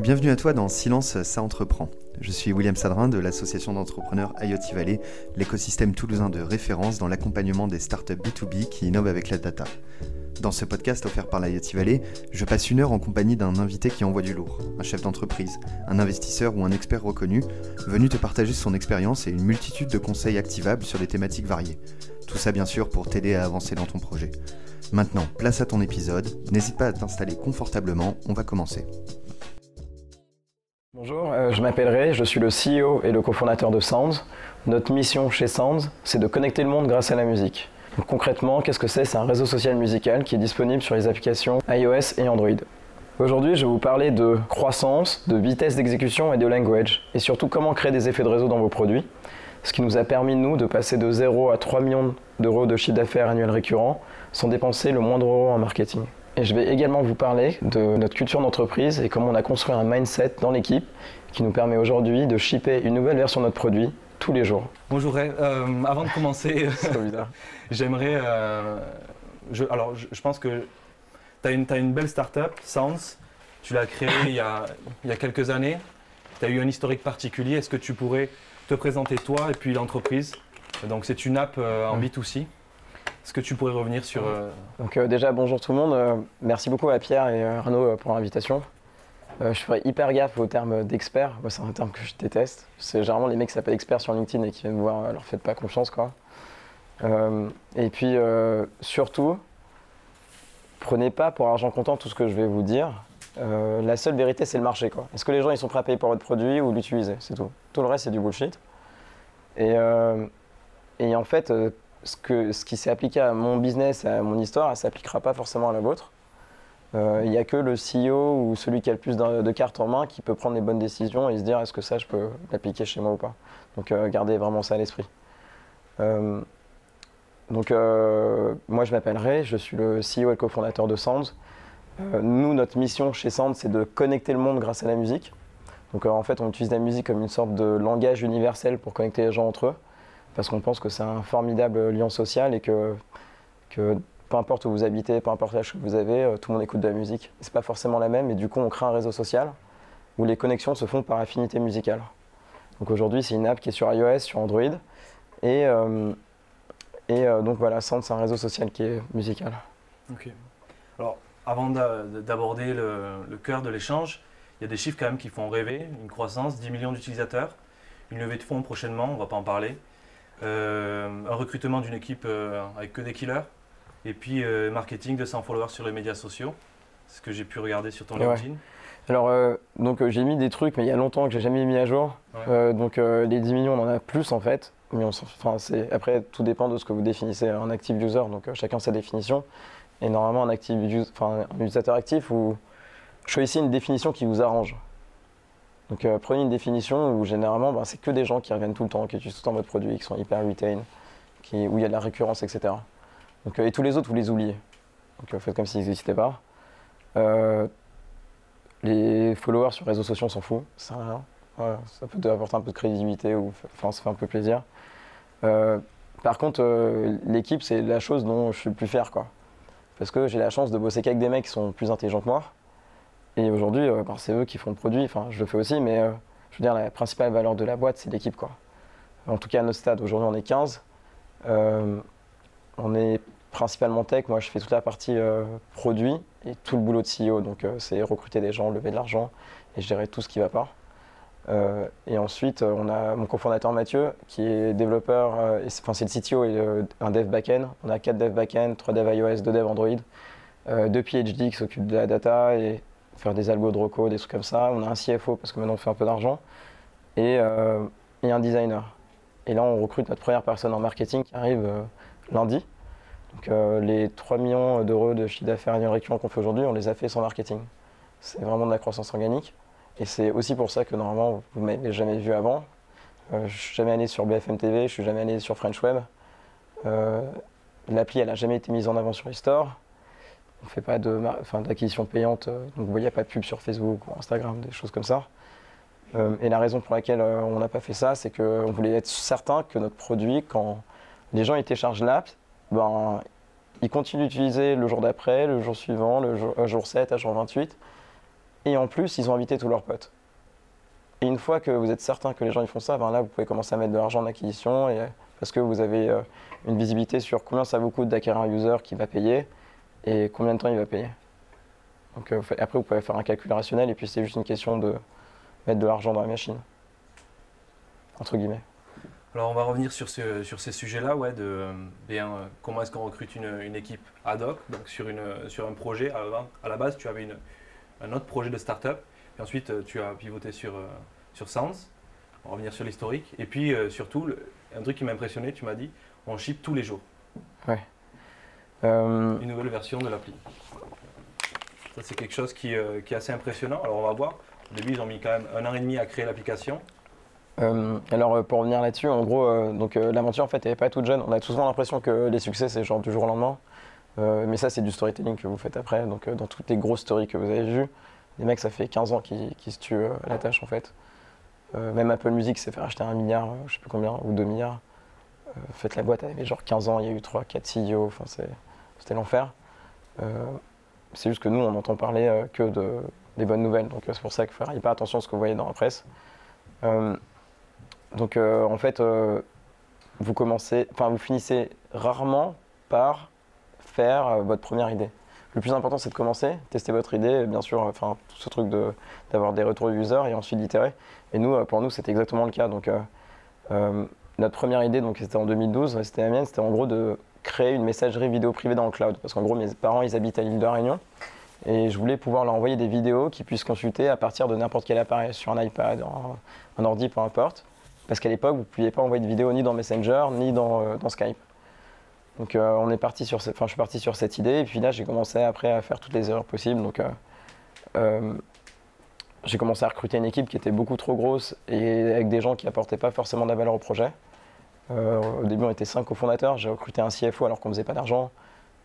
Bienvenue à toi dans Silence, ça entreprend. Je suis William Sadrin de l'association d'entrepreneurs IoT Valley, l'écosystème toulousain de référence dans l'accompagnement des startups B2B qui innovent avec la data. Dans ce podcast offert par l'IoT Valley, je passe une heure en compagnie d'un invité qui envoie du lourd, un chef d'entreprise, un investisseur ou un expert reconnu, venu te partager son expérience et une multitude de conseils activables sur des thématiques variées. Tout ça bien sûr pour t'aider à avancer dans ton projet. Maintenant, place à ton épisode, n'hésite pas à t'installer confortablement, on va commencer. Bonjour, euh, je m'appelle Ray, je suis le CEO et le cofondateur de Sounds. Notre mission chez Sounds, c'est de connecter le monde grâce à la musique. concrètement, qu'est-ce que c'est? C'est un réseau social musical qui est disponible sur les applications iOS et Android. Aujourd'hui, je vais vous parler de croissance, de vitesse d'exécution et de language, et surtout comment créer des effets de réseau dans vos produits, ce qui nous a permis, nous, de passer de 0 à 3 millions d'euros de chiffre d'affaires annuel récurrent sans dépenser le moindre euro en marketing. Et je vais également vous parler de notre culture d'entreprise et comment on a construit un mindset dans l'équipe qui nous permet aujourd'hui de shipper une nouvelle version de notre produit tous les jours. Bonjour Ray, euh, avant de commencer, j'aimerais... Euh, je, alors je, pense que tu as une, as une belle startup, Sounds, tu l'as créée il, y a, il y a quelques années, tu as eu un historique particulier, est-ce que tu pourrais te présenter toi et puis l'entreprise? Donc c'est une app euh, en B2C. Est-ce que tu pourrais revenir sur... Euh, Donc euh, déjà, bonjour tout le monde. Euh, merci beaucoup à Pierre et Arnaud pour l'invitation. je ferai hyper gaffe au terme d'expert. c'est un terme que je déteste. C'est généralement les mecs qui s'appellent experts sur LinkedIn et qui viennent me voir, leur faites pas confiance. quoi. et puis surtout, prenez pas pour argent comptant tout ce que je vais vous dire. la seule vérité, c'est le marché. Quoi. Est-ce que les gens ils sont prêts à payer pour votre produit ou l'utiliser? C'est tout. Tout le reste, c'est du bullshit. Et en fait, ce, que, ce qui s'est appliqué à mon business, à mon histoire, ça ne s'appliquera pas forcément à la vôtre. Euh, il n'y a que le CEO ou celui qui a le plus de cartes en main qui peut prendre les bonnes décisions et se dire est-ce que ça je peux l'appliquer chez moi ou pas? Donc euh, gardez vraiment ça à l'esprit. Euh, donc moi je m'appelle Ray, je suis le CEO et le cofondateur de Sounds. nous notre mission chez Sounds c'est de connecter le monde grâce à la musique. Donc en fait on utilise la musique comme une sorte de langage universel pour connecter les gens entre eux parce qu'on pense que c'est un formidable lien social et que, que peu importe où vous habitez, peu importe l'âge que vous avez, euh, tout le monde écoute de la musique. C'est pas forcément la même, et du coup, on crée un réseau social où les connexions se font par affinité musicale. Donc aujourd'hui, c'est une app qui est sur iOS, sur Android, et, euh, et euh, donc voilà, Sound, c'est un réseau social qui est musical. Ok. Alors, avant d'aborder le, le cœur de l'échange, il y a des chiffres quand même qui font rêver, une croissance, 10 millions d'utilisateurs, une levée de fonds prochainement, on va pas en parler. Euh, un recrutement d'une équipe euh, avec que des killers, et puis euh, marketing de 100 followers sur les médias sociaux, ce que j'ai pu regarder sur ton LinkedIn. Alors, donc j'ai mis des trucs, mais il y a longtemps que j'ai jamais mis à jour. donc les 10 millions, on en a plus en fait. Mais on, après, tout dépend de ce que vous définissez un active user. Donc chacun sa définition. Et normalement, un, active un utilisateur actif, vous choisissez une définition qui vous arrange. Donc euh, prenez une définition où généralement ben, c'est que des gens qui reviennent tout le temps, qui utilisent tout le temps votre produit, qui sont hyper retain, où il y a de la récurrence, etc. Donc, euh, et tous les autres, vous les oubliez. Donc euh, faites comme s'ils n'existaient pas. les followers sur les réseaux sociaux, s'en fout, ça rien. ça peut apporter un peu de crédibilité ou enfin, ça fait un peu plaisir. par contre, l'équipe, c'est la chose dont je suis le plus fier. Quoi. Parce que j'ai la chance de bosser qu'avec des mecs qui sont plus intelligents que moi et aujourd'hui, euh, c'est eux qui font le produit. Enfin, je le fais aussi, mais euh, je veux dire, la principale valeur de la boîte, c'est l'équipe. Quoi. En tout cas, à notre stade, aujourd'hui, on est 15. Euh, on est principalement tech. Moi, je fais toute la partie produit et tout le boulot de CEO. Donc, c'est recruter des gens, lever de l'argent et gérer tout ce qui va pas. et ensuite, on a mon cofondateur Mathieu, qui est développeur, enfin c'est le CTO et un dev backend. On a 4 dev backend, 3 dev iOS, 2 dev Android, 2 PhD qui s'occupent de la data et faire des algos de reco, des trucs comme ça. On a un CFO parce que maintenant on fait un peu d'argent et, euh, et, un designer. Et là, on recrute notre première personne en marketing qui arrive euh, lundi. Donc euh, les 3 millions d'euros de chiffre d'affaires annuel récurrent qu'on fait aujourd'hui, on les a fait sans marketing. C'est vraiment de la croissance organique. Et c'est aussi pour ça que normalement, vous ne m'avez jamais vu avant. je ne suis jamais allé sur BFM TV, je suis jamais allé sur French Web. L'appli, elle n'a jamais été mise en avant sur les. On ne fait pas d'acquisition payante, euh, donc il n'y a pas de pub sur Facebook ou Instagram, des choses comme ça. Euh, et la raison pour laquelle euh, on n'a pas fait ça, c'est qu'on voulait être certain que notre produit, quand les gens téléchargent l'app, ben, ils continuent d'utiliser le jour d'après, le jour suivant, le jour, 7, à jour 28. et en plus, ils ont invité tous leurs potes. Et une fois que vous êtes certain que les gens ils font ça, ben là, vous pouvez commencer à mettre de l'argent en acquisition et, parce que vous avez euh, une visibilité sur combien ça vous coûte d'acquérir un user qui va payer et combien de temps il va payer? Donc euh, après, vous pouvez faire un calcul rationnel et puis c'est juste une question de mettre de l'argent dans la machine. Entre guillemets. Alors on va revenir sur, ce, sur ces sujets-là, ouais, de euh, bien comment est-ce qu'on recrute une, une, équipe ad hoc, donc sur, une, sur un projet. À la, base, tu avais une, un autre projet de start-up, et ensuite tu as pivoté sur, sur Sounds. On va revenir sur l'historique. Et puis surtout, un truc qui m'a impressionné, tu m'as dit, on ship tous les jours. Ouais. Euh, Une nouvelle version de l'appli. Ça, c'est quelque chose euh, qui, est assez impressionnant. Alors, on va voir. Au début, ils ont mis quand même un an et demi à créer l'application. Euh, alors, pour revenir là-dessus, en gros, donc l'aventure, en fait, elle n'est pas toute jeune. On a souvent l'impression que les succès, c'est genre du jour au lendemain. mais ça, c'est du storytelling que vous faites après. Donc, dans toutes les grosses stories que vous avez vues, les mecs, ça fait 15 ans qu'ils se tuent à la tâche, en fait. Même Apple Music s'est fait racheter un milliard, je sais plus combien, ou deux milliards. Faites la boîte, elle avait genre 15 ans, il y a eu 3, 4 CEO, enfin c'était l'enfer. c'est juste que nous, on n'entend parler que de, des bonnes nouvelles. Donc c'est pour ça qu'il faut pas attention à ce que vous voyez dans la presse. donc en fait, vous commencez, vous finissez rarement par faire votre première idée. Le plus important, c'est de commencer, tester votre idée, bien sûr, enfin, tout ce truc d'avoir des retours users et ensuite d'itérer. Et nous, euh, pour nous, c'était exactement le cas. Donc, euh, euh, notre première idée, donc c'était en 2012, c'était la mienne, c'était en gros de créer une messagerie vidéo privée dans le cloud. Parce qu'en gros, mes parents, ils habitent à l'île de Réunion. Et je voulais pouvoir leur envoyer des vidéos qu'ils puissent consulter à partir de n'importe quel appareil, sur un iPad, un, ordi, peu importe. Parce qu'à l'époque, vous ne pouviez pas envoyer de vidéos ni dans Messenger, ni dans, dans Skype. Donc on est parti sur je suis parti sur cette idée, et puis là j'ai commencé après à faire toutes les erreurs possibles. Donc j'ai commencé à recruter une équipe qui était beaucoup trop grosse et avec des gens qui apportaient pas forcément de la valeur au projet. Euh, au début, on était cinq cofondateurs. J'ai recruté un CFO alors qu'on faisait pas d'argent.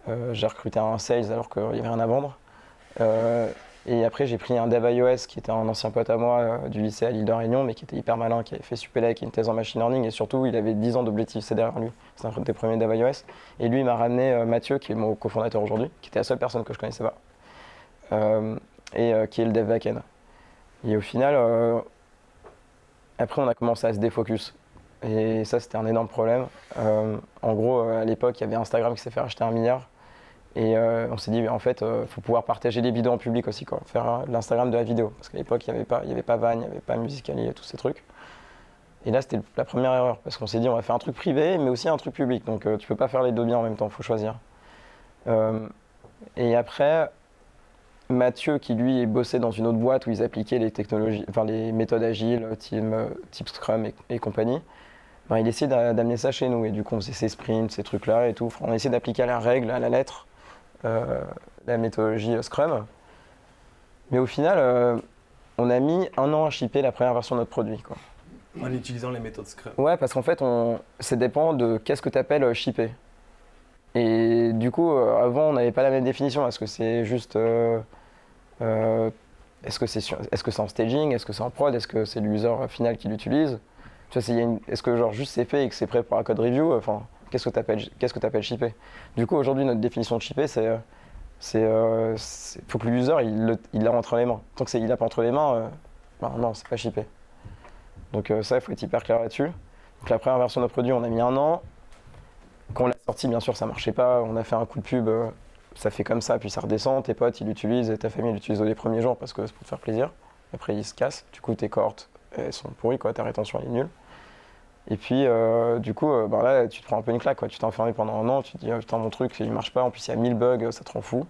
Euh, j'ai recruté un sales alors qu'il n'y avait rien à vendre. Euh, et après, j'ai pris un dev iOS qui était un ancien pote à moi du lycée à l'île de Réunion, mais qui était hyper malin, qui avait fait Supélec, une thèse en machine learning, et surtout, il avait 10 ans d'objectifs C derrière lui. C'est un des premiers dev iOS. Et lui, il m'a ramené Mathieu, qui est mon cofondateur aujourd'hui, qui était la seule personne que je connaissais pas, et qui est le dev backend. Et au final, après, on a commencé à se défocus. Et ça, c'était un énorme problème. Euh, en gros, euh, à l'époque, il y avait Instagram qui s'est fait acheter un milliard. Et on s'est dit, en fait, il faut pouvoir partager les vidéos en public aussi, quoi. faire l'Instagram de la vidéo. Parce qu'à l'époque, il n'y avait, pas, avait pas Van, il n'y avait pas Musical.ly et tous ces trucs. Et là, c'était la première erreur, parce qu'on s'est dit, on va faire un truc privé, mais aussi un truc public. Donc, tu peux pas faire les deux bien en même temps, il faut choisir. et après, Mathieu, qui lui bossait dans une autre boîte où ils appliquaient les technologies, enfin les méthodes agiles, euh, type Scrum et, compagnie, ben, il essayait d'amener ça chez nous. Et du coup, on faisait ces sprints, ces trucs-là et tout. On essayait d'appliquer à la règle, à la lettre, euh, la méthodologie Scrum. Mais au final, euh, on a mis un an à shipper la première version de notre produit. Quoi. En utilisant les méthodes Scrum Ouais, parce qu'en fait, on, ça dépend de qu'est-ce que tu appelles shipper. Et du coup, euh, avant, on n'avait pas la même définition. Est-ce que c'est juste. Euh, euh, est-ce que c'est est -ce c'est en staging? Est-ce que c'est en prod? Est-ce que c'est l'user final qui l'utilise? Est-ce que genre juste c'est fait et que c'est prêt pour un code review Enfin, qu'est-ce que tu appelles, qu'est-ce que appelles shipper Du coup, aujourd'hui, notre définition de shipper, c'est. c'est faut que l'user il l'a entre les mains. Tant qu'il l'a pas entre les mains, ben non, c'est pas shipper. Donc ça, il faut être hyper clair là-dessus. Donc la première version de notre produit, on a mis un an. Quand on l'a sorti, bien sûr, ça marchait pas. On a fait un coup de pub, euh, ça fait comme ça, puis ça redescend. Tes potes, ils l'utilisent, et ta famille l'utilise les premiers jours parce que c'est pour te faire plaisir. Après, ils se cassent. Du coup, tes cohortes, elles sont pourries, quoi. Ta rétention, est nulle. Et puis, euh, du coup, euh, bah là, tu te prends un peu une claque, quoi. Tu t'es enfermé pendant un an, tu te dis, oh, putain, mon truc, il marche pas. En plus, il y a 1000 bugs, ça te rend fou.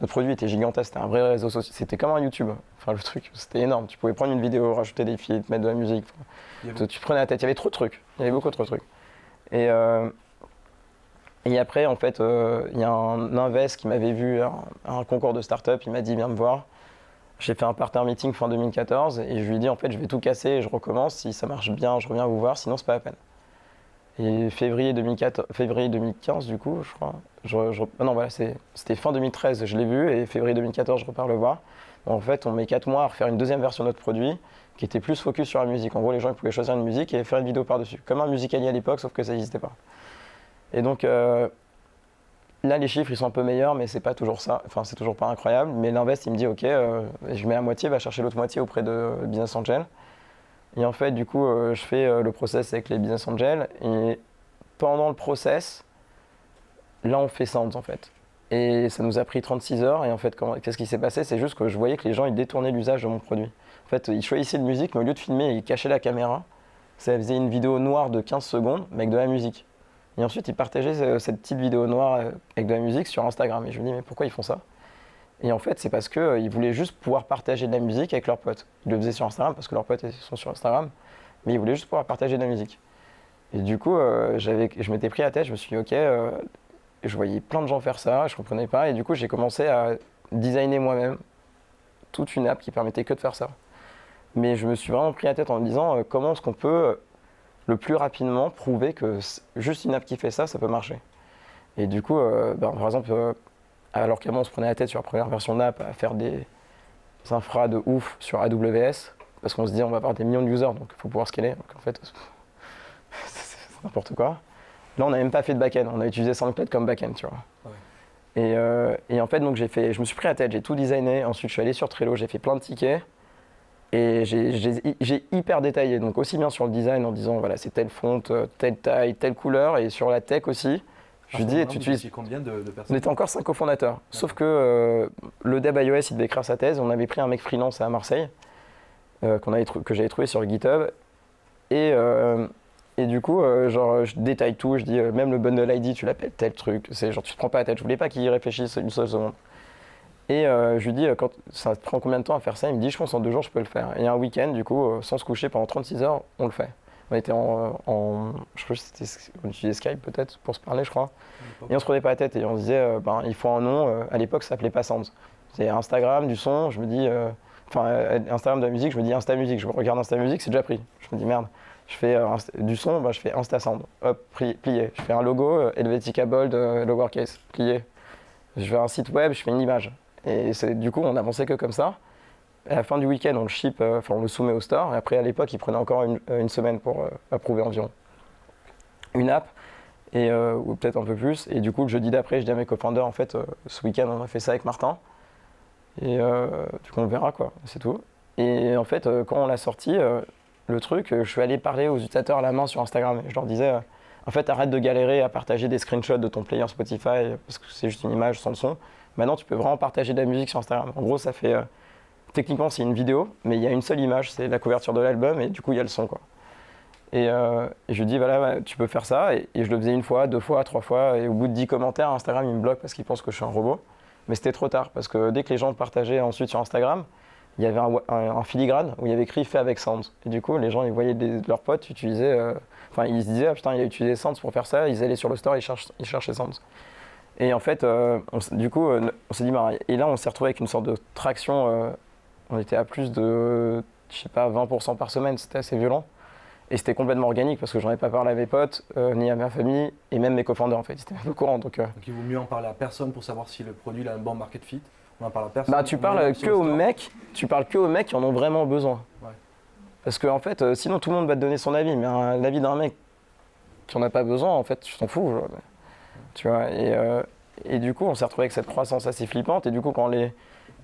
Notre produit était gigantesque, c'était un vrai réseau social. C'était comme un YouTube. Enfin, le truc, c'était énorme. Tu pouvais prendre une vidéo, rajouter des fils, mettre de la musique. tu prenais la tête. Il y avait trop de trucs. Il y avait beaucoup trop de trucs. Et, et après, en fait, euh, il y a un invest qui m'avait vu à un, concours de start-up, il m'a dit viens me voir. J'ai fait un partner meeting fin 2014 et je lui ai dit en fait je vais tout casser et je recommence. Si ça marche bien, je reviens vous voir, sinon c'est pas la peine. Et février, 2014, février 2015 du coup, je crois. Ah non voilà, c'était fin 2013, je l'ai vu et février 2014 je repars le voir. en fait, on met 4 mois à refaire une deuxième version de notre produit qui était plus focus sur la musique. En gros, les gens pouvaient choisir une musique et faire une vidéo par-dessus, comme un Musical.ly à l'époque, sauf que ça n'existait pas. Et donc, euh, là, les chiffres, ils sont un peu meilleurs, mais c'est pas toujours ça. Enfin, c'est toujours pas incroyable. Mais l'invest, il me dit, OK, euh, je mets la moitié, va chercher l'autre moitié auprès de Business Angel. Et en fait, du coup, euh, je fais euh, le process avec les Business Angel. Et pendant le process, là, on fait Sounds, en fait. Et ça nous a pris 36 heures. Et en fait, qu'est-ce qui s'est passé? C'est juste que je voyais que les gens, ils détournaient l'usage de mon produit. En fait, ils choisissaient de musique, mais au lieu de filmer, ils cachaient la caméra. Ça faisait une vidéo noire de 15 secondes, mais avec de la musique. Et ensuite, ils partageaient euh, cette petite vidéo noire euh, avec de la musique sur Instagram. Et je me dis, mais pourquoi ils font ça? Et en fait, c'est parce qu'ils euh, voulaient juste pouvoir partager de la musique avec leurs potes. Ils le faisaient sur Instagram parce que leurs potes sont sur Instagram, mais ils voulaient juste pouvoir partager de la musique. Et du coup, je m'étais pris à tête, je me suis dit, ok, je voyais plein de gens faire ça, je ne comprenais pas. Et du coup, j'ai commencé à designer moi-même toute une app qui permettait que de faire ça. Mais je me suis vraiment pris à tête en me disant, comment est-ce qu'on peut le plus rapidement prouver que juste une app qui fait ça, ça peut marcher. Et du coup, euh, ben, par exemple, euh, alors qu'avant on se prenait la tête sur la première version d'app à faire des infras de ouf sur AWS, parce qu'on se dit on va avoir des millions de users, donc il faut pouvoir scaler. Donc en fait, c'est n'importe quoi. Là, on n'a même pas fait de backend, on a utilisé SoundCloud comme backend, tu vois. Et, euh, et, en fait, donc j'ai fait, je me suis pris la tête, j'ai tout designé. Ensuite, je suis allé sur Trello, j'ai fait plein de tickets. Et j'ai hyper détaillé, donc aussi bien sur le design en disant voilà c'est telle fonte, euh, telle taille, telle couleur, et sur la tech aussi. Je dis, tu utilises. combien de, personnes On était encore 5 cofondateurs. Sauf que euh, le dev iOS, il devait écrire sa thèse. On avait pris un mec freelance à Marseille, euh, avait que j'avais trouvé sur GitHub. Et, et du coup, genre, je détaille tout. Je dis, même le bundle ID, tu l'appelles tel truc. C'est genre, tu te prends pas la tête. Je voulais pas qu'il réfléchisse une seule seconde. Et euh, je lui dis, euh, quand, ça prend combien de temps à faire ça? Il me dit, je pense en deux jours, je peux le faire. Et un week-end, du coup, euh, sans se coucher pendant 36 heures, on le fait. On était en, je crois que c'était, on utilisait Skype peut-être pour se parler, je crois. Et on se prenait pas la tête et on se disait, ben, il faut un nom. à l'époque, ça s'appelait pas Sounds. C'est Instagram, du son. Je me dis, enfin, Instagram de la musique, je me dis Insta Musique. Je regarde Insta Musique, c'est déjà pris. Je me dis, merde. Je fais du son, ben, je fais Insta Sound. Hop, plié. Je fais un logo, Helvetica Bold, lowercase, plié. Je fais un site web, je fais une image. Et du coup, on n'avançait que comme ça. À la fin du week-end, on le ship, euh, enfin on le soumet au store. Et après, à l'époque, il prenait encore une, euh, semaine pour euh, approuver environ une app, et, ou peut-être un peu plus. Et du coup, le jeudi d'après, je dis à mes cofounders, en fait, ce week-end, on a fait ça avec Martin. Et du coup, on verra, quoi. C'est tout. Et en fait, quand on l'a sorti, le truc, je suis allé parler aux utilisateurs à la main sur Instagram. Et je leur disais, en fait, arrête de galérer à partager des screenshots de ton player Spotify, parce que c'est juste une image sans le son. Maintenant, tu peux vraiment partager de la musique sur Instagram. En gros, ça fait. Euh, techniquement, c'est une vidéo, mais il y a une seule image, c'est la couverture de l'album, et du coup, il y a le son. Quoi. Et, euh, je lui dis, voilà, tu peux faire ça. Et, je le faisais une fois, deux fois, trois fois. Et au bout de dix commentaires, Instagram, il me bloque parce qu'il pense que je suis un robot. Mais c'était trop tard, parce que dès que les gens partageaient ensuite sur Instagram, il y avait un, filigrane où il y avait écrit fait avec Sounds. Et du coup, les gens, ils voyaient leurs potes utiliser. Euh, enfin, ils se disaient, ah, putain, il a utilisé Sounds pour faire ça. Ils allaient sur le store, ils, ils cherchaient Sounds. Et en fait, euh, du coup, euh, on s'est dit, bah, et là, on s'est retrouvé avec une sorte de traction. Euh, on était à plus de, je sais pas, 20% par semaine, c'était assez violent. Et c'était complètement organique parce que j'en ai pas parlé à mes potes, ni à ma famille, et même mes cofounders en fait, un peu courants. Donc, donc, il vaut mieux en parler à personne pour savoir si le produit a un bon market fit. On en parle à personne. Bah, tu parles que aux mecs, tu parles que aux mecs qui en ont vraiment besoin. Parce qu'en en fait, sinon tout le monde va te donner son avis, mais l'avis d'un mec qui en a pas besoin, en fait, je t'en fous. Euh, et, du coup, on s'est retrouvé avec cette croissance assez flippante. Et du coup, quand les,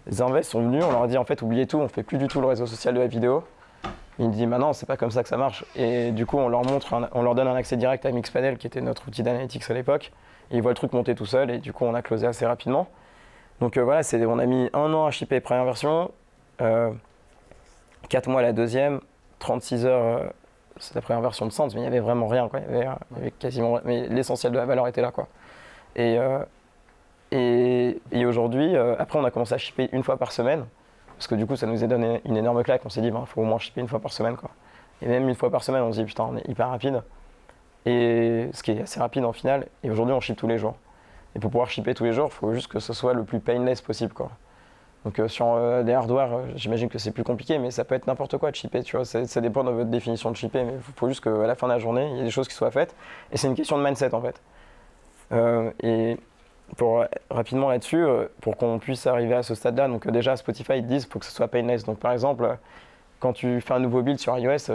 les sont venus, on leur a dit en fait, oubliez tout, on fait plus du tout le réseau social de la vidéo. Ils me disent maintenant, c'est pas comme ça que ça marche. Et du coup, on leur montre, on leur donne un accès direct à Mixpanel, qui était notre outil d'analytics à l'époque. Ils voient le truc monter tout seul. Et du coup, on a closé assez rapidement. Donc euh, voilà, on a mis un an à shipper première version, euh, 4 mois la deuxième, 36 heures c'est la première version de Sans, mais il n'y avait vraiment rien. Quoi. Il, y avait, quasiment, mais l'essentiel de la valeur était là. Quoi. Et, euh, et, aujourd'hui, euh, après, on a commencé à shipper une fois par semaine, parce que du coup, ça nous a donné une énorme claque. On s'est dit, il faut au moins shipper une fois par semaine. Quoi. Et même une fois par semaine, on se dit, putain, on est hyper rapide. Et ce qui est assez rapide en final. Et aujourd'hui, on ship tous les jours. Et pour pouvoir shipper tous les jours, il faut juste que ce soit le plus painless possible. Quoi. Donc euh, sur euh, des hardware, euh, j'imagine que c'est plus compliqué, mais ça peut être n'importe quoi de chipper, tu vois. Ça dépend de votre définition de chipper, mais il faut juste qu'à la fin de la journée, il y ait des choses qui soient faites. Et c'est une question de mindset en fait. et pour rapidement là-dessus, pour qu'on puisse arriver à ce stade-là, donc déjà Spotify ils disent faut que ce soit painless. Donc par exemple, quand tu fais un nouveau build sur iOS,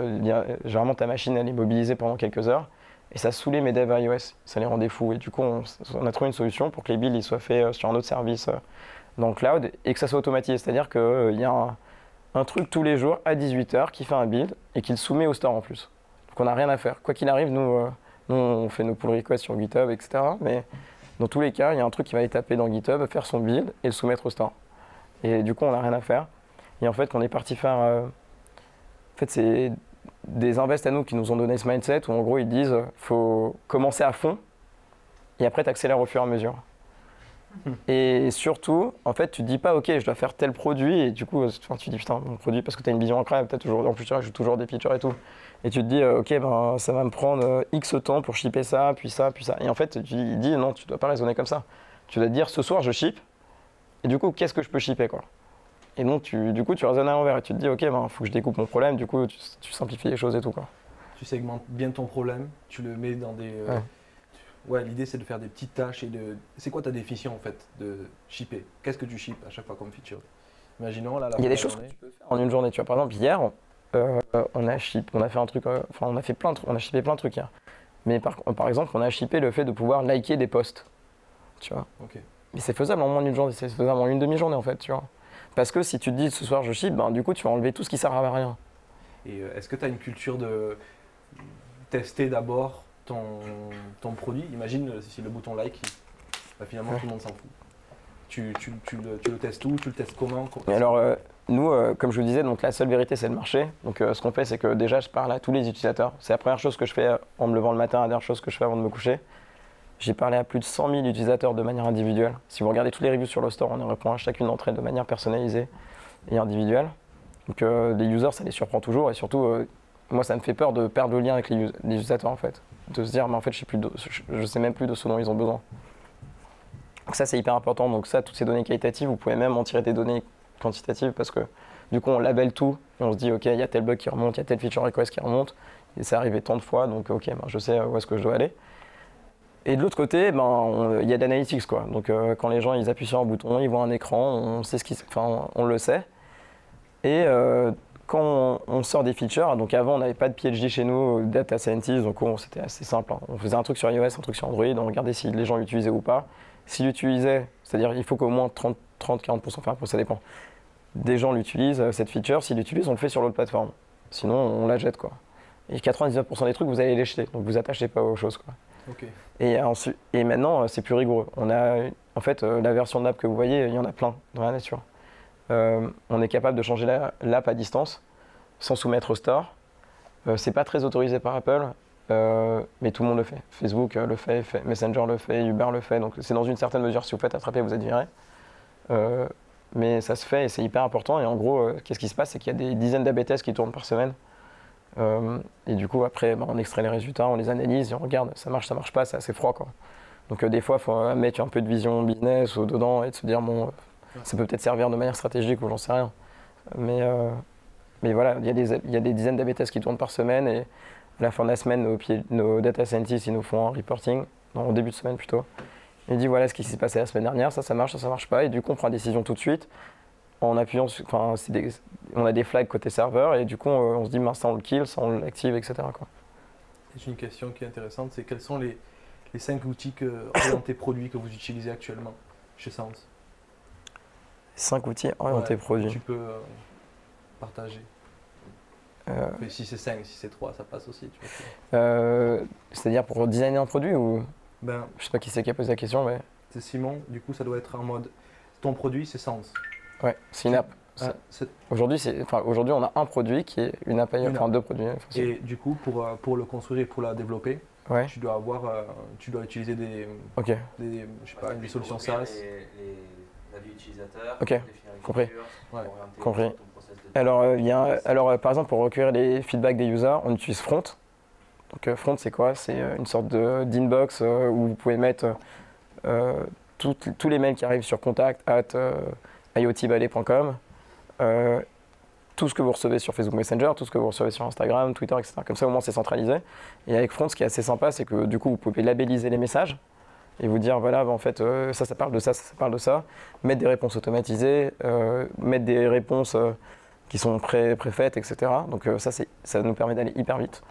généralement ta machine elle est mobilisée pendant quelques heures. Et ça saoulait mes devs iOS, ça les rendait fous. Et du coup, on, a trouvé une solution pour que les builds ils soient faits sur un autre service dans le cloud et que ça soit automatisé. C'est-à-dire qu'il y a un, truc tous les jours à 18h qui fait un build et qui le soumet au store en plus. Donc on n'a rien à faire. Quoi qu'il arrive, nous, nous, on fait nos pull requests sur GitHub, etc. Mais dans tous les cas, il y a un truc qui va aller taper dans GitHub, faire son build et le soumettre au store. Et du coup, on n'a rien à faire. Et en fait, on est parti faire. Euh, en fait, c'est des invests à nous qui nous ont donné ce mindset où en gros, ils disent faut commencer à fond et après, tu accélères au fur et à mesure. Et surtout, en fait, tu te dis pas, ok, je dois faire tel produit, et du coup, tu dis, putain, mon produit, parce que tu as une vision incroyable, as toujours, en plus, tu rajoutes toujours des features et tout. Et tu te dis, euh, ok, ben, ça va me prendre euh, X temps pour shipper ça, puis ça, puis ça. Et en fait, tu dis, non, tu dois pas raisonner comme ça. Tu dois te dire, ce soir, je ship, et du coup, qu'est-ce que je peux shipper, quoi? Et donc, tu, du coup, tu raisonnes à l'envers, et tu te dis, ok, il ben, faut que je découpe mon problème, du coup, tu, simplifies les choses et tout, quoi. Tu segmentes bien ton problème, tu le mets dans des. Euh, ouais, l'idée c'est de faire des petites tâches et de. C'est quoi ta définition en fait de shipper? Qu'est-ce que tu ships à chaque fois comme feature? Imaginons là. Il y a des choses que tu peux faire en une journée. Tu vois, par exemple, hier, euh, on a ship, on a fait un truc, euh, enfin on a fait plein de, on a shippé plein de trucs hier. Mais par, par, exemple, on a shippé le fait de pouvoir liker des posts. Tu vois? Mais c'est faisable en moins d'une journée, c'est faisable en une demi-journée en fait, tu vois? Parce que si tu te dis ce soir je ship, ben, du coup tu vas enlever tout ce qui sert à rien. Et euh, est-ce que tu as une culture de tester d'abord ton, produit, imagine euh, si le bouton like, bah, finalement tout le monde s'en fout. Tu, le, testes où Tu le testes comment Alors, euh, nous, euh, comme je vous disais, donc la seule vérité, c'est le marché. Donc, ce qu'on fait, c'est que déjà, je parle à tous les utilisateurs. C'est la première chose que je fais en me levant le matin, la dernière chose que je fais avant de me coucher. J'ai parlé à plus de 100 000 utilisateurs de manière individuelle. Si vous regardez tous les reviews sur le store, on répond à chacune d'entre elles de manière personnalisée et individuelle. Donc, les users, ça les surprend toujours. Et surtout, moi, ça me fait peur de perdre le lien avec les, les utilisateurs, en fait de se dire, mais en fait, je ne sais même plus de ce dont ils ont besoin. Donc ça, c'est hyper important. Donc ça, toutes ces données qualitatives, vous pouvez même en tirer des données quantitatives parce que du coup, on labelle tout et on se dit, OK, il y a tel bug qui remonte, il y a tel feature request qui remonte. Et c'est arrivé tant de fois, donc OK, ben, je sais où est-ce que je dois aller. Et de l'autre côté, ben, il y a de l'analytics. Quoi. Donc euh, quand les gens ils appuient sur un bouton, ils voient un écran, on, sait ce qui, le sait. Et euh, quand on, sort des features, donc avant on n'avait pas de PhD chez nous, data scientist, donc c'était assez simple. Hein. On faisait un truc sur iOS, un truc sur Android, on regardait si les gens l'utilisaient ou pas. S'ils l'utilisaient, c'est-à-dire il faut qu'au moins 30-40%, enfin ça dépend, des gens l'utilisent, euh, cette feature, s'ils l'utilisent, on le fait sur l'autre plateforme. Sinon on la jette quoi. Et 99% des trucs, vous allez les jeter, donc vous attachez pas aux choses. Quoi. Et, ensuite, et maintenant, euh, c'est plus rigoureux. On a, en fait, euh, la version d'app que vous voyez, il y en a plein dans la nature. Euh, on est capable de changer l'app à distance sans soumettre au store. Euh, c'est pas très autorisé par Apple, euh, mais tout le monde le fait. Facebook le fait, Messenger le fait, Uber le fait. Donc c'est dans une certaine mesure, si vous faites attraper, vous êtes viré. mais ça se fait et c'est hyper important. Et en gros, qu'est-ce qui se passe? C'est qu'il y a des dizaines d'AB tests qui tournent par semaine. et du coup, après, bah, on extrait les résultats, on les analyse et on regarde. Ça marche, ça marche pas, c'est assez froid. Donc des fois, il faut mettre un peu de vision business dedans et de se dire, bon, ça peut peut-être servir de manière stratégique ou j'en sais rien. Mais, euh, mais voilà, il y, a des, il y a des dizaines d'AB qui tournent par semaine et à la fin de la semaine, nos, nos data scientists nous font un reporting, au début de semaine plutôt. Ils disent voilà ce qui s'est passé la semaine dernière, ça ça marche, ça ça marche pas, et du coup on prend la décision tout de suite en appuyant, enfin on a des flags côté serveur et du coup on, se dit mince ça on le kill, ça on l'active, etc. J'ai une question qui est intéressante, c'est quels sont les, les 5 outils que, orientés produits que vous utilisez actuellement chez Sounds? 5 outils orientés produits. Tu peux euh, partager. Euh. si c'est 5, si c'est 3, ça passe aussi. Euh, c'est-à-dire pour designer un produit ou? Ben, Je sais pas qui c'est qui a posé la question, mais. C'est Simon, du coup ça doit être en mode. Ton produit c'est Sans. Ouais, c'est une app. Ah, aujourd'hui, enfin, aujourd'hui, on a un produit qui est une app, enfin deux produits. Et du coup, pour, pour le construire et pour la développer, ouais. tu dois avoir, tu dois utiliser des, Ok. des, je sais pas, des solutions SaaS utilisateur, ok, compris. compris. Alors, euh, il y a, alors euh, par exemple, pour recueillir les feedbacks des users, on utilise Front. Donc euh, Front, c'est quoi? C'est une sorte d'inbox où vous pouvez mettre tous les mails qui arrivent sur contact at iotballet.com, tout ce que vous recevez sur Facebook Messenger, tout ce que vous recevez sur Instagram, Twitter, etc. Comme ça, au moins, c'est centralisé. Et avec Front, ce qui est assez sympa, c'est que du coup, vous pouvez labelliser les messages et vous dire voilà, en fait, euh, ça, ça parle de ça, ça, parle de ça. Mettre des réponses automatisées, euh, mettre des réponses euh, qui sont pré préfaites, etc. Donc ça, ça nous permet d'aller hyper vite.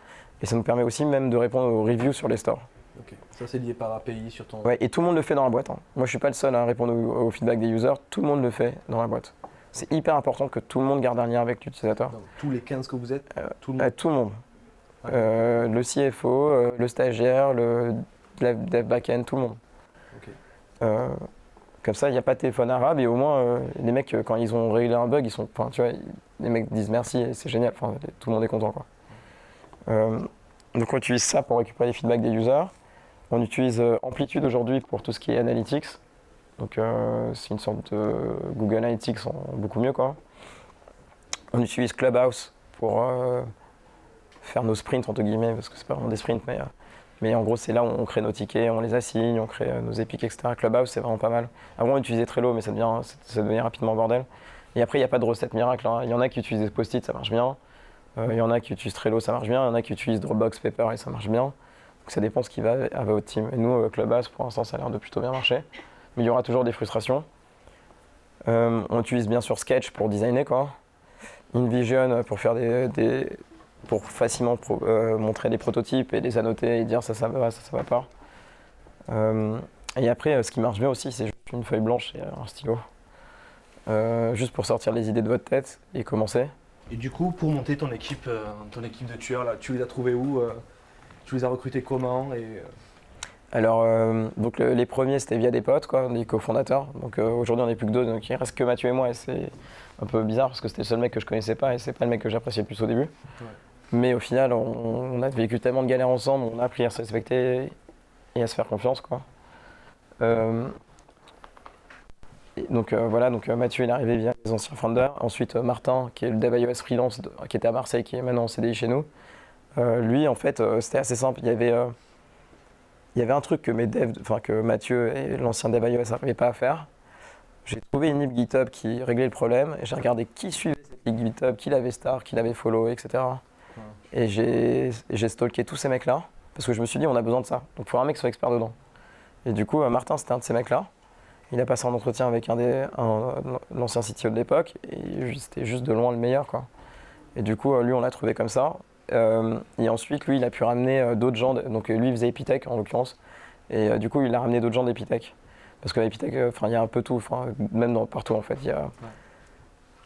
Et ça nous permet aussi même de répondre aux reviews sur les stores. Ok, ça c'est lié par API sur ton. Ouais, et tout le monde le fait dans la boîte. hein. Moi, je suis pas le seul à répondre au, au feedback des users. Tout le monde le fait dans la boîte. C'est hyper important que tout le monde garde un lien avec l'utilisateur. Tous les 15 que vous êtes, tout le monde. tout le monde. Le CFO, le stagiaire, le dev, dev backend, tout le monde. Euh, comme ça, il n'y a pas de téléphone arabe et au moins, euh, les mecs, euh, quand ils ont réglé un bug, ils sont, enfin, tu vois, les mecs disent merci et c'est génial. Enfin, tout le monde est content. Quoi. Euh, donc, on utilise ça pour récupérer les feedbacks des users. On utilise Amplitude aujourd'hui pour tout ce qui est analytics. Donc, c'est une sorte de Google Analytics en beaucoup mieux. Quoi. On utilise Clubhouse pour faire nos sprints, entre guillemets, parce que c'est pas vraiment des sprints, mais, mais en gros, c'est là où on crée nos tickets, on les assigne, on crée euh, nos épiques, etc. Clubhouse, c'est vraiment pas mal. Avant, on utilisait Trello, mais ça devient, ça devient rapidement bordel. Et après, il n'y a pas de recette miracle. hein. Il y en a qui utilisent des post-it, ça marche bien. Euh, Il y en a qui utilisent Trello, ça marche bien. Il y en a qui utilisent Dropbox, Paper et ça marche bien. Donc ça dépend ce qui va à votre team. Et nous, euh, Clubhouse, pour l'instant, ça a l'air de plutôt bien marcher. Mais il y aura toujours des frustrations. On utilise bien sûr Sketch pour designer, quoi. InVision pour faire des- pour facilement pro- euh, montrer des prototypes et les annoter et dire ça, ça va, ça, ça va pas. Euh, et après, euh, ce qui marche bien aussi, c'est juste une feuille blanche et un stylo. Euh, juste pour sortir les idées de votre tête et commencer. Et du coup, pour monter ton équipe, ton équipe de tueurs, là, tu les as trouvés où Tu les as recrutés comment et, Alors, donc le- les premiers, c'était via des potes, quoi, des cofondateurs. Donc aujourd'hui, on n'est plus que deux, donc il reste que Mathieu et moi. Et c'est un peu bizarre parce que c'était le seul mec que je connaissais pas et c'est pas le mec que j'appréciais le plus au début. Mais au final, on, a vécu tellement de galères ensemble, on a appris à se respecter et à se faire confiance, quoi. Euh, donc euh, voilà, donc euh, Mathieu est arrivé via les anciens founders. Ensuite Martin, qui est le dev freelance, qui était à Marseille, qui est maintenant en CDI chez nous. Lui, en fait, c'était assez simple. Il y avait, il y avait un truc que mes que Mathieu et l'ancien dev iOS n'arrivaient pas à faire. J'ai trouvé une lib GitHub qui réglait le problème et j'ai regardé qui suivait cette lib GitHub, qui l'avait star, qui l'avait follow, etc. Et j'ai stalké tous ces mecs-là parce que je me suis dit on a besoin de ça. Donc il faut un mec qui soit expert dedans. Et du coup, euh, Martin, c'était un de ces mecs-là. Il a passé un entretien avec un des, l'ancien CTO de l'époque et c'était juste de loin le meilleur. Quoi. Et du coup, euh, lui, on l'a trouvé comme ça. Euh, et ensuite, lui, il a pu ramener d'autres gens. de- donc, lui, il faisait Epitech en l'occurrence. Et euh, du coup, il a ramené d'autres gens d'Epitech. Parce que Epitech, euh, il y a un peu tout, même dans, partout en fait. Y a...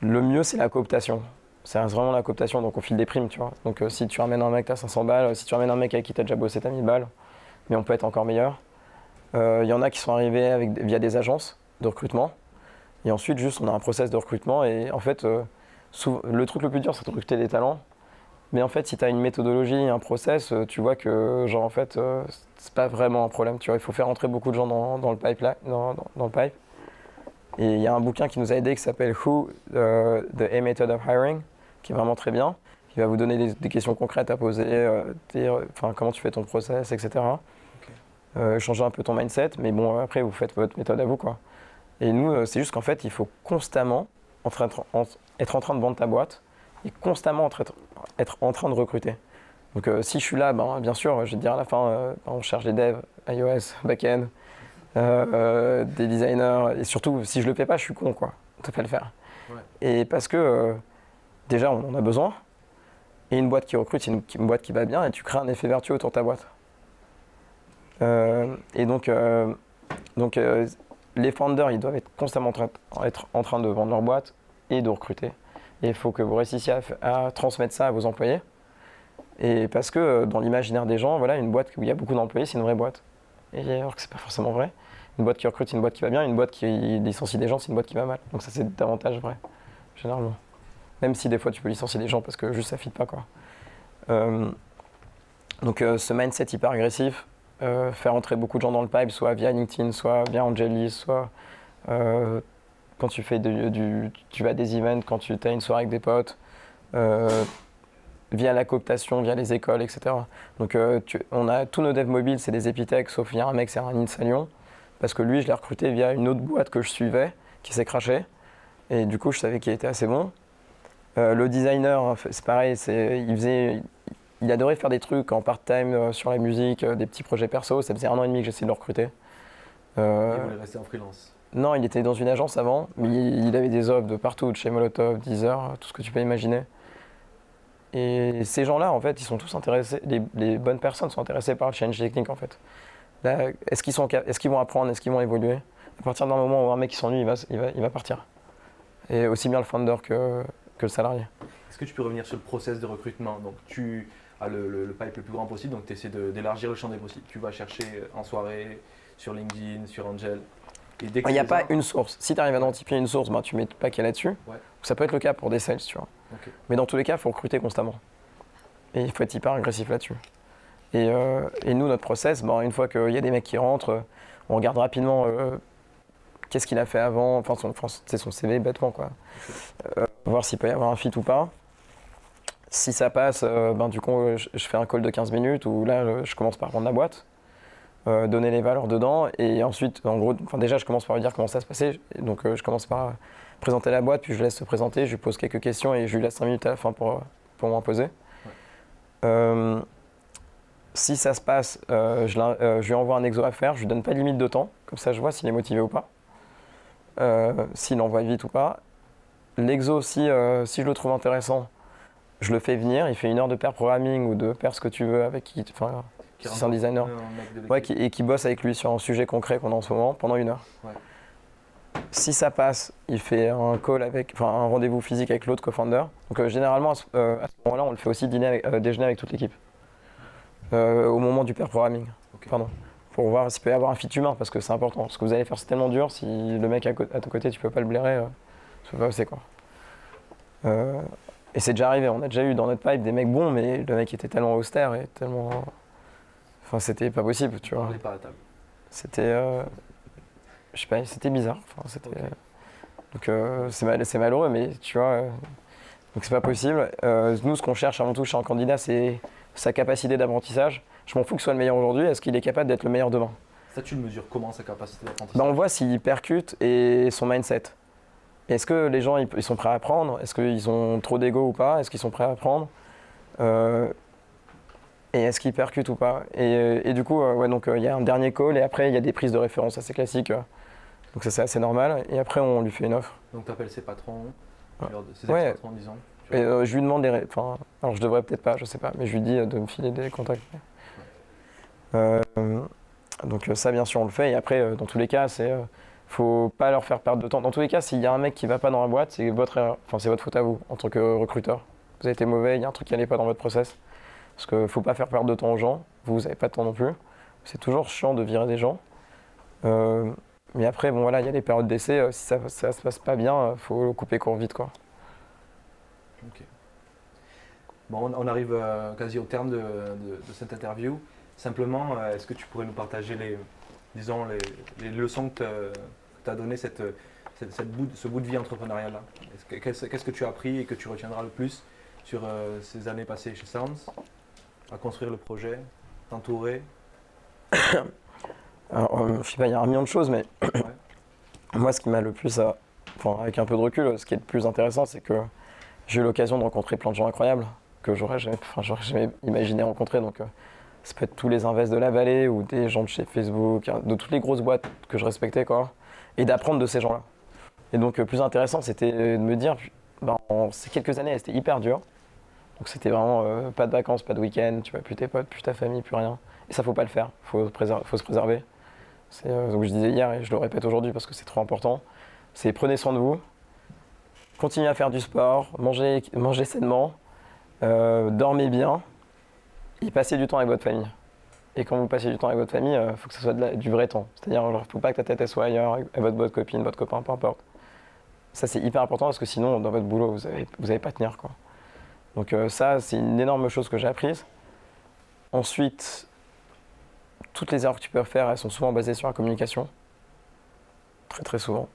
Le mieux, c'est la cooptation. C'est vraiment la cooptation, donc on file des primes, tu vois. Donc euh, si tu ramènes un mec, t'as 500 balles. Euh, Si tu ramènes un mec avec qui t'as déjà bossé, t'as 1000 balles. Mais on peut être encore meilleur. Euh, Il y en a qui sont arrivés avec, via des agences de recrutement. Et ensuite, juste, on a un process de recrutement. Et en fait, euh, le truc le plus dur, c'est de recruter des talents. Mais en fait, si tu as une méthodologie, un process, euh, tu vois que, genre, en fait, euh, c'est pas vraiment un problème. Tu vois, il faut faire entrer beaucoup de gens dans, dans le pipeline, dans, dans- dans le pipe. Et il y a un bouquin qui nous a aidé qui s'appelle Who, euh, The A Method of Hiring, qui est vraiment très bien. Il va vous donner des, des questions concrètes à poser, euh, dire, enfin, comment tu fais ton process, etc. Euh, changer un peu ton mindset, mais bon, après, vous faites votre méthode à vous, quoi. Et nous, euh, c'est juste qu'en fait, il faut constamment en- être en train de vendre ta boîte et constamment être en train de recruter. Donc, euh, si je suis là, ben, bien sûr, je vais te dire à la fin, euh, ben, on cherche des devs, iOS, backend, euh, des designers, et surtout, si je le fais pas, je suis con, quoi. On peut pas le faire. Ouais. Et parce que, déjà, on en a besoin, et une boîte qui recrute, c'est une, boîte qui va bien, et tu crées un effet vertueux autour de ta boîte. Euh, et donc, euh, euh, les founders, ils doivent être constamment en train, de vendre leur boîte et de recruter. Et il faut que vous réussissiez à, à transmettre ça à vos employés. Et parce que dans l'imaginaire des gens, voilà, une boîte où il y a beaucoup d'employés, c'est une vraie boîte. Et alors que c'est pas forcément vrai. Une boîte qui recrute, c'est une boîte qui va bien. Une boîte qui licencie des gens, c'est une boîte qui va mal. Donc ça, c'est davantage vrai, généralement. Même si des fois, tu peux licencier des gens parce que juste ça fit pas, quoi. Euh, donc euh, ce mindset hyper agressif, euh, faire entrer beaucoup de gens dans le pipe, soit via LinkedIn, soit via Angelis, soit quand tu fais du, tu vas à des events, quand tu as une soirée avec des potes, via la cooptation, via les écoles, etc. Donc on a tous nos devs mobiles, c'est des Epitech, sauf il y a un mec, c'est un Insa Lyon, parce que lui, je l'ai recruté via une autre boîte que je suivais, qui s'est craché, et du coup, je savais qu'il était assez bon. Euh, le designer, c'est pareil, il faisait, il adorait faire des trucs en part-time euh, sur la musique, euh, des petits projets perso. Ça faisait un an et demi que j'essayais de le recruter. Euh, Il voulait rester en freelance? non, il était dans une agence avant, mais il, il avait des offres de partout, de chez Molotov, Deezer, tout ce que tu peux imaginer. Et ces gens-là, en fait, ils sont tous intéressés, les, bonnes personnes sont intéressées par le change technique, en fait. Est-ce qu'ils est vont apprendre, est-ce qu'ils vont évoluer? À partir d'un moment où un mec qui s'ennuie, il va, il, va, il va partir. Et aussi bien le founder que, que le salarié. Est-ce que tu peux revenir sur le process de recrutement Donc, tu as le, le, pipe le plus grand possible, donc tu essaies d'élargir le champ des possibles. Tu vas chercher en soirée, sur LinkedIn, sur Angel. Il n'y a pas une source. Si tu arrives à identifier une source, ben, tu mets pas qu'elle là-dessus. Ça peut être le cas pour des sales, tu vois. Mais dans tous les cas, il faut recruter constamment. Et il faut être hyper agressif là-dessus. Et, euh, et, nous, notre process, ben, une fois qu'il y a des mecs qui rentrent, on regarde rapidement euh, qu'est-ce qu'il a fait avant, enfin son, son CV bêtement quoi. Euh, voir s'il peut y avoir un fit ou pas. Si ça passe, ben, du coup, je, je, fais un call de 15 minutes où là, je commence par prendre la boîte. Euh, donner les valeurs dedans. Et ensuite, en gros, enfin déjà, je commence par lui dire comment ça se passait. Donc, euh, je commence par présenter la boîte, puis je laisse se présenter, je lui pose quelques questions et je lui laisse 5 minutes à la fin pour, pour m'en poser. Euh, si ça se passe, je, je, lui envoie un exo à faire, je lui donne pas de limite de temps, comme ça je vois s'il est motivé ou pas, s'il envoie vite ou pas. L'exo, si, si je le trouve intéressant, je le fais venir, il fait une heure de pair programming ou de pair ce que tu veux avec qui, enfin, c'est un designer. Ouais, et qui bosse avec lui sur un sujet concret qu'on a en ce moment pendant une heure. Si ça passe, il fait un call avec, enfin un rendez-vous physique avec l'autre co-founder. Donc euh, généralement à ce, euh, moment-là, on le fait aussi dîner euh, déjeuner avec toute l'équipe. au moment du pair programming. Pardon. Pour voir s'il peut y avoir un fit humain parce que c'est important. Ce que vous allez faire c'est tellement dur si le mec à, ton côté tu peux pas le blairer, ça peut pas quoi. et c'est déjà arrivé, on a déjà eu dans notre pipe des mecs bons, mais le mec était tellement austère et tellement Enfin, c'était pas possible, tu vois. pas à table. C'était. Euh, je sais pas, c'était bizarre. Enfin, c'était. Donc, euh, c'est mal, malheureux, mais tu vois. Euh, donc, c'est pas possible. nous, ce qu'on cherche avant tout chez un candidat, c'est sa capacité d'apprentissage. Je m'en fous que ce soit le meilleur aujourd'hui. Est-ce qu'il est capable d'être le meilleur demain Ça, tu le mesures comment, sa capacité d'apprentissage ben, On voit s'il percute et son mindset. Est-ce que les gens ils, sont prêts à apprendre? Est-ce qu'ils ont trop d'ego ou pas? Est-ce qu'ils sont prêts à apprendre? Et est-ce qu'il percute ou pas? Et, et, du coup, euh, ouais, donc euh, il y a un dernier call et après il y a des prises de référence assez classiques. Euh. donc ça c'est assez normal. Et après on lui fait une offre. Donc tu appelles ses patrons, ses ouais. patrons disons. Et je lui demande des, enfin, alors je devrais peut-être pas, je sais pas, mais je lui dis de me filer des contacts. Donc ça bien sûr on le fait et après dans tous les cas c'est faut pas leur faire perdre de temps. Dans tous les cas, s'il y a un mec qui va pas dans la boîte, c'est votre enfin c'est votre faute à vous en tant que recruteur. Vous avez été mauvais, il y a un truc qui n'allait pas dans votre process. Parce qu'il ne faut pas faire perdre de temps aux gens. Vous, n'avez pas de temps non plus. C'est toujours chiant de virer des gens. Euh, mais après, bon voilà, il y a des périodes d'essai. Euh, si ça ne se passe pas bien, euh, faut couper court vite. Quoi. Bon, on arrive quasi au terme de, cette interview. Simplement, est-ce que tu pourrais nous partager les, disons, les, leçons que tu as données cette, cette, bout, ce bout de vie entrepreneurial-là Qu'est-ce que tu as appris et que tu retiendras le plus sur ces années passées chez Sounds à construire le projet, t'entourer Alors, euh, je sais pas, il y a un million de choses, mais moi, ce qui m'a le plus, euh, avec un peu de recul, ce qui est le plus intéressant, c'est que j'ai eu l'occasion de rencontrer plein de gens incroyables que j'aurais jamais, jamais imaginé rencontrer. Donc, euh, ça peut être tous les invests de la vallée ou des gens de chez Facebook, hein, de toutes les grosses boîtes que je respectais, quoi, et d'apprendre de ces gens-là. Et donc, le plus intéressant, c'était de me dire, ben, ces quelques années, c'était hyper dur. Donc c'était vraiment euh, pas de vacances, pas de week-end, tu vois, plus tes potes, plus ta famille, plus rien. Et ça faut pas le faire, faut, faut se préserver. C'est euh, ce que je disais hier et je le répète aujourd'hui parce que c'est trop important. C'est prenez soin de vous, continuez à faire du sport, mangez, mangez sainement, euh, dormez bien et passez du temps avec votre famille. Et quand vous passez du temps avec votre famille, il faut que ce soit du vrai temps. C'est-à-dire, il ne faut pas que ta tête soit ailleurs avec votre, copine, votre copain, peu importe. Ça, c'est hyper important parce que sinon, dans votre boulot, vous n'allez vous pas tenir. Quoi. Donc euh, ça, c'est une énorme chose que j'ai apprise. Ensuite, toutes les erreurs que tu peux faire, elles sont souvent basées sur la communication. Très très souvent.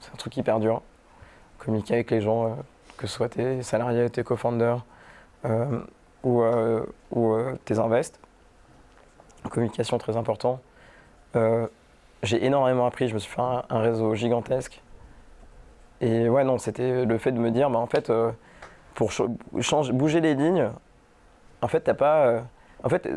C'est un truc hyper dur. Communiquer avec les gens, euh, que ce soit tes salariés, tes co-founders euh, ou, ou tes invests. Communication très important. j'ai énormément appris, je me suis fait un, réseau gigantesque. Et ouais, non, c'était le fait de me dire, bah, en fait, pour changer, bouger les lignes, en fait, t'as pas. Euh, en fait,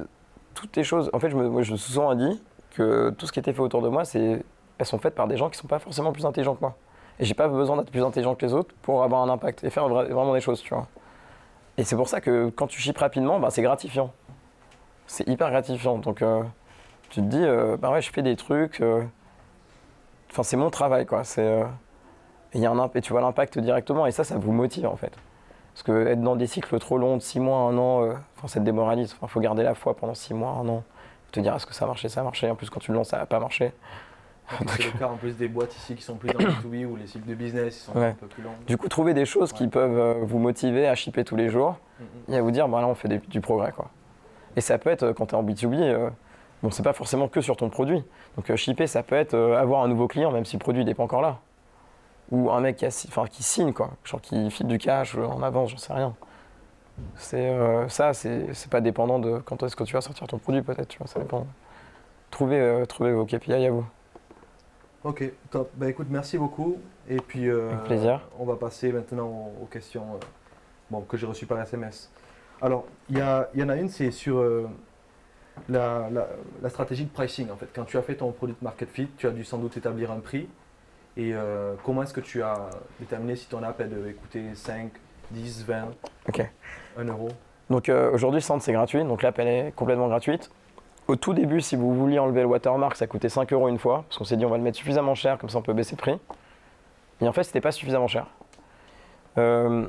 toutes les choses. En fait, je me, moi, je me suis souvent dit que tout ce qui était fait autour de moi, c'est, elles sont faites par des gens qui sont pas forcément plus intelligents que moi. Et j'ai pas besoin d'être plus intelligent que les autres pour avoir un impact et faire vraiment des choses, tu vois. Et c'est pour ça que quand tu ships rapidement, bah, c'est gratifiant. C'est hyper gratifiant. Donc euh, tu te dis, euh, bah ouais, je fais des trucs. euh, Enfin, c'est mon travail, quoi. C'est, euh, et, y a un tu vois l'impact directement, et ça, ça vous motive, en fait. Parce que être dans des cycles trop longs, de 6 mois, 1 an, ça te démoralise. Il faut garder la foi pendant 6 mois, 1 an. Te dire, est-ce que ça a marché, ça a marché. En plus, quand tu le lances, ça n'a pas marché. C'est le cas en plus des boîtes ici qui sont plus dans le B2B où les cycles de business ils sont Ouais. un peu plus longs. Du coup, trouver des choses qui peuvent euh, vous motiver à shipper tous les jours Mhm. et à vous dire, bah là, on fait des- du progrès. Quoi. Et ça peut être, euh, quand tu es en B2B, euh, bon, c'est pas forcément que sur ton produit. Donc, euh, shipper, ça peut être euh, avoir un nouveau client, même si le produit n'est pas encore là. Ou un mec qui, a qui signe, quoi. Genre qui file du cash en avance, j'en sais rien. C'est ça, c'est pas dépendant de quand est-ce que tu vas sortir ton produit, peut-être. Ça dépend. Trouvez, trouvez vos KPI à vous. Ok, top. Bah écoute, merci beaucoup. Et puis, euh, plaisir. on va passer maintenant aux, questions euh, bon, que j'ai reçues par SMS. Alors, il y, y en a une, c'est sur euh, la, la- la stratégie de pricing. En fait, quand tu as fait ton produit market fit, tu as dû sans doute établir un prix. Et comment est-ce que tu as déterminé si ton app elle devait coûter 5, 10, 20, Ok. 1 euro? Donc aujourd'hui, Sand c'est gratuit, donc l'app elle est complètement gratuite. Au tout début, si vous vouliez enlever le watermark, ça coûtait 5 euros une fois, parce qu'on s'est dit on va le mettre suffisamment cher, comme ça on peut baisser le prix. Et en fait, c'était pas suffisamment cher. Euh,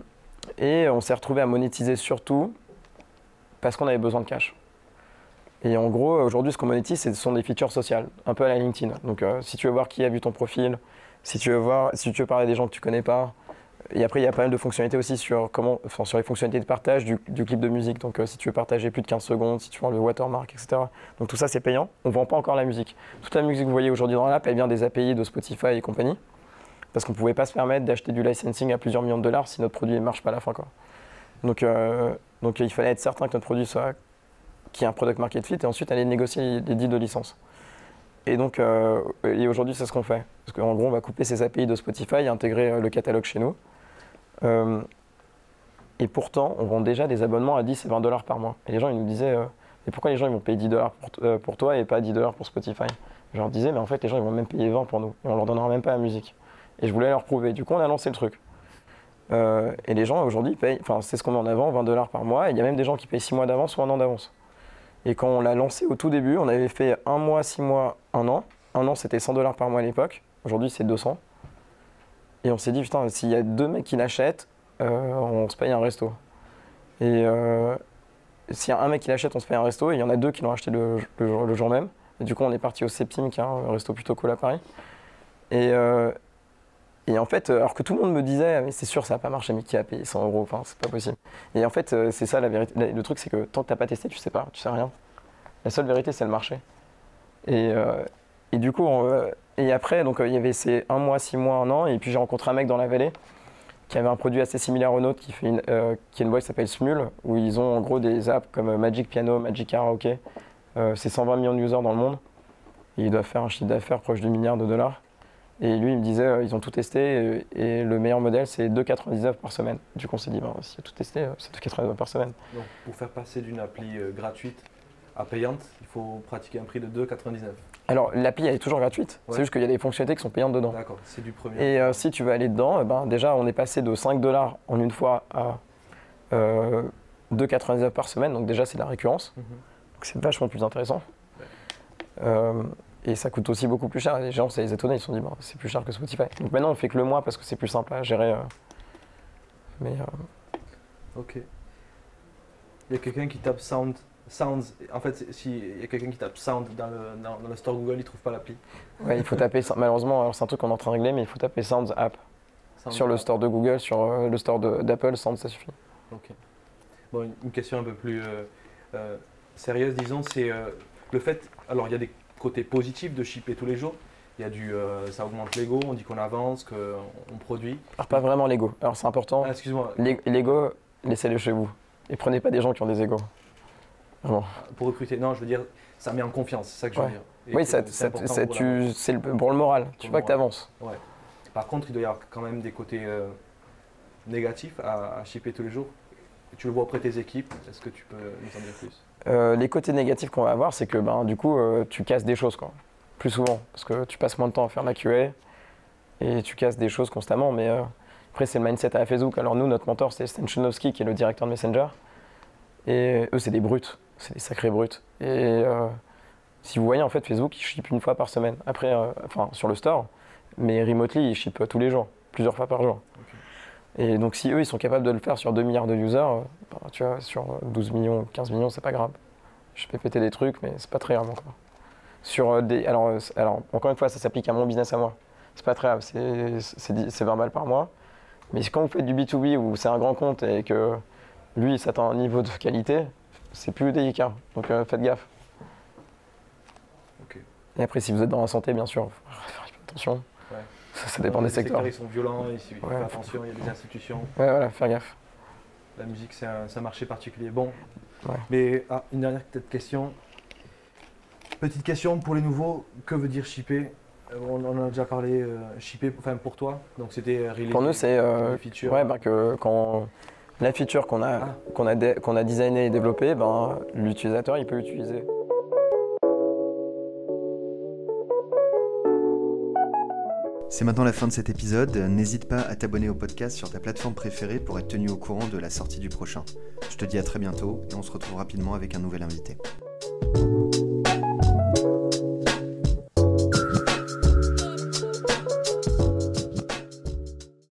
et on s'est retrouvé à monétiser surtout parce qu'on avait besoin de cash. Et en gros, aujourd'hui, ce qu'on monétise, ce sont des features sociales, un peu à la LinkedIn. Donc, euh, si tu veux voir qui a vu ton profil, si tu veux voir, si tu veux parler des gens que tu connais pas, et après, il y a pas mal de fonctionnalités aussi sur, comment, enfin, sur les fonctionnalités de partage du, clip de musique. Donc, euh, si tu veux partager plus de 15 secondes, si tu veux le watermark, etc. Donc, tout ça, c'est payant. On ne vend pas encore la musique. Toute la musique que vous voyez aujourd'hui dans l'app, elle vient des API de Spotify et compagnie. Parce qu'on ne pouvait pas se permettre d'acheter du licensing à plusieurs millions de dollars si notre produit ne marche pas à la fin. Quoi. Donc, euh, donc, il fallait être certain que notre produit soit qui ait un product market fit et ensuite aller négocier les deals de licence. Et donc, euh, et aujourd'hui, c'est ce qu'on fait. Parce qu'en gros, on va couper ces API de Spotify et intégrer le catalogue chez nous. Euh, et pourtant, on vend déjà des abonnements à 10 et 20 dollars par mois. Et les gens, ils nous disaient, euh, mais pourquoi les gens ils vont payer 10 dollars euh, pour toi et pas 10 dollars pour Spotify? Je leur disais, mais en fait, les gens, ils vont même payer 20 pour nous. Et on leur donnera même pas la musique. Et je voulais leur prouver. Du coup, on a lancé le truc. Et les gens, aujourd'hui, payent, enfin, c'est ce qu'on met en avant, 20 dollars par mois. Il y a même des gens qui payent 6 mois d'avance ou un an d'avance. Et quand on l'a lancé au tout début, on avait fait un mois, 6 mois, un an. Un an, c'était 100 dollars par mois à l'époque. Aujourd'hui, c'est 200. Et on s'est dit, putain, s'il y a deux mecs qui l'achètent, euh, on se paye un resto. Et euh, s'il y a un mec qui l'achète, on se paye un resto. Et il y en a deux qui l'ont acheté le, le jour, même. Et du coup, on est parti au Septime, qui est un resto plutôt cool à Paris. Et, euh, et en fait, alors que tout le monde me disait, mais c'est sûr, ça va pas marcher, mais qui a payé 100 euros Enfin, c'est pas possible. Et en fait, euh, c'est ça la vérité. Le truc, c'est que tant que t'as pas testé, tu sais pas, tu sais rien. La seule vérité, c'est le marché. Et, euh, et du coup, on, euh, et après, donc euh, il y avait ces un mois, six mois, un an, et puis j'ai rencontré un mec dans la vallée qui avait un produit assez similaire au nôtre, qui fait une, euh, qui est une boîte qui s'appelle Smule, où ils ont en gros des apps comme euh, Magic Piano, Magic Karaoke. Euh, c'est 120 millions de users dans le monde. Ils doivent faire un chiffre d'affaires proche du milliard de dollars. Et lui, il me disait, ils ont tout testé, et, le meilleur modèle, c'est 2,99 par semaine. Du coup, on s'est dit, s'il y a tout testé, c'est 2,99 par semaine. Donc, pour faire passer d'une appli gratuite à payante, il faut pratiquer un prix de 2,99. Alors, l'appli, elle est toujours gratuite. Ouais. C'est juste qu'il y a des fonctionnalités qui sont payantes dedans. D'accord, c'est du premier. Et euh, si tu veux aller dedans, eh ben, déjà, on est passé de 5 dollars en une fois à euh, 2,99 par semaine. Donc, déjà, c'est de la récurrence. Mhm. Donc, c'est vachement plus intéressant. Euh, et ça coûte aussi beaucoup plus cher. Les gens, ça les étonnait. Ils se sont dit, c'est plus cher que Spotify. Donc, maintenant, on fait que le mois parce que c'est plus simple à gérer. euh. Mais Ok. Il y a quelqu'un qui tape sound, sounds. En fait, s'il y a quelqu'un qui tape sound dans le, dans, dans le store Google, il trouve pas l'appli. ouais, il faut taper, malheureusement, alors, c'est un truc qu'on est en train de régler, mais il faut taper Sounds App sur le store de Google, sur euh, le store d'Apple. Sounds, ça suffit. Ok. Bon, une, une question un peu plus euh, euh, sérieuse, disons, c'est euh, le fait. Alors, il y a des côtés positifs de shipper tous les jours. Il y a du. ça augmente l'ego, on dit qu'on avance, qu'on produit. Alors, pas vraiment l'ego. Alors, c'est important. Ah, excuse-moi, L'ego, laissez-le chez vous. Et prenez pas des gens qui ont des égos. Vraiment. pour recruter. Non, je veux dire, ça met en confiance, c'est ça que je veux Ouais. dire. Et Oui, ça, c'est le- pour le moral. Tu le vois que tu avances. Par contre, il doit y avoir quand même des côtés euh, négatifs à, à shipper tous les jours. Tu le vois auprès de tes équipes, est-ce que tu peux nous en dire plus? Euh, les côtés négatifs qu'on va avoir, c'est que ben, du coup, euh, tu casses des choses quoi. plus souvent. Parce que tu passes moins de temps à faire la QA et tu casses des choses constamment. Mais Après, c'est le mindset à Facebook. Alors, nous, notre mentor, c'est Stan Chudowski, qui est le directeur de Messenger. Et eux, c'est des brutes. C'est des sacrés brutes. Et euh, si vous voyez, en fait, Facebook, ils ship une fois par semaine. Après, euh, enfin, sur le store. Mais remotely, ils ship tous les jours, plusieurs fois par jour. Et donc, si eux, ils sont capables de le faire sur 2 milliards de users, euh, bah, tu vois, sur 12 millions, 15 millions, c'est pas grave. Je peux péter des trucs, mais c'est pas très grave encore. Sur des, alors, alors, encore une fois, ça s'applique à mon business à moi. C'est pas très grave, c'est 20 balles par mois. Mais quand vous faites du B2B où c'est un grand compte et que lui, il s'attend à un niveau de qualité, c'est plus délicat. Donc euh, faites gaffe. Et après, si vous êtes dans la santé, bien sûr, faire attention. Ça, dépend des secteurs. Ils sont violents, il faut faire attention, il y a des institutions. Ouais, voilà, faire gaffe. La musique, c'est un, marché particulier. Bon, mais ah, une dernière question. Petite question pour les nouveaux, que veut dire shipper? Euh, on en a déjà parlé, euh, shipper, enfin pour toi, donc c'était Pour nous, c'est euh, ouais, bah, que quand la feature qu'on a, ah. qu'on a, qu'on a designé et développée, ben, l'utilisateur il peut l'utiliser. C'est maintenant la fin de cet épisode. N'hésite pas à t'abonner au podcast sur ta plateforme préférée pour être tenu au courant de la sortie du prochain. Je te dis à très bientôt et on se retrouve rapidement avec un nouvel invité.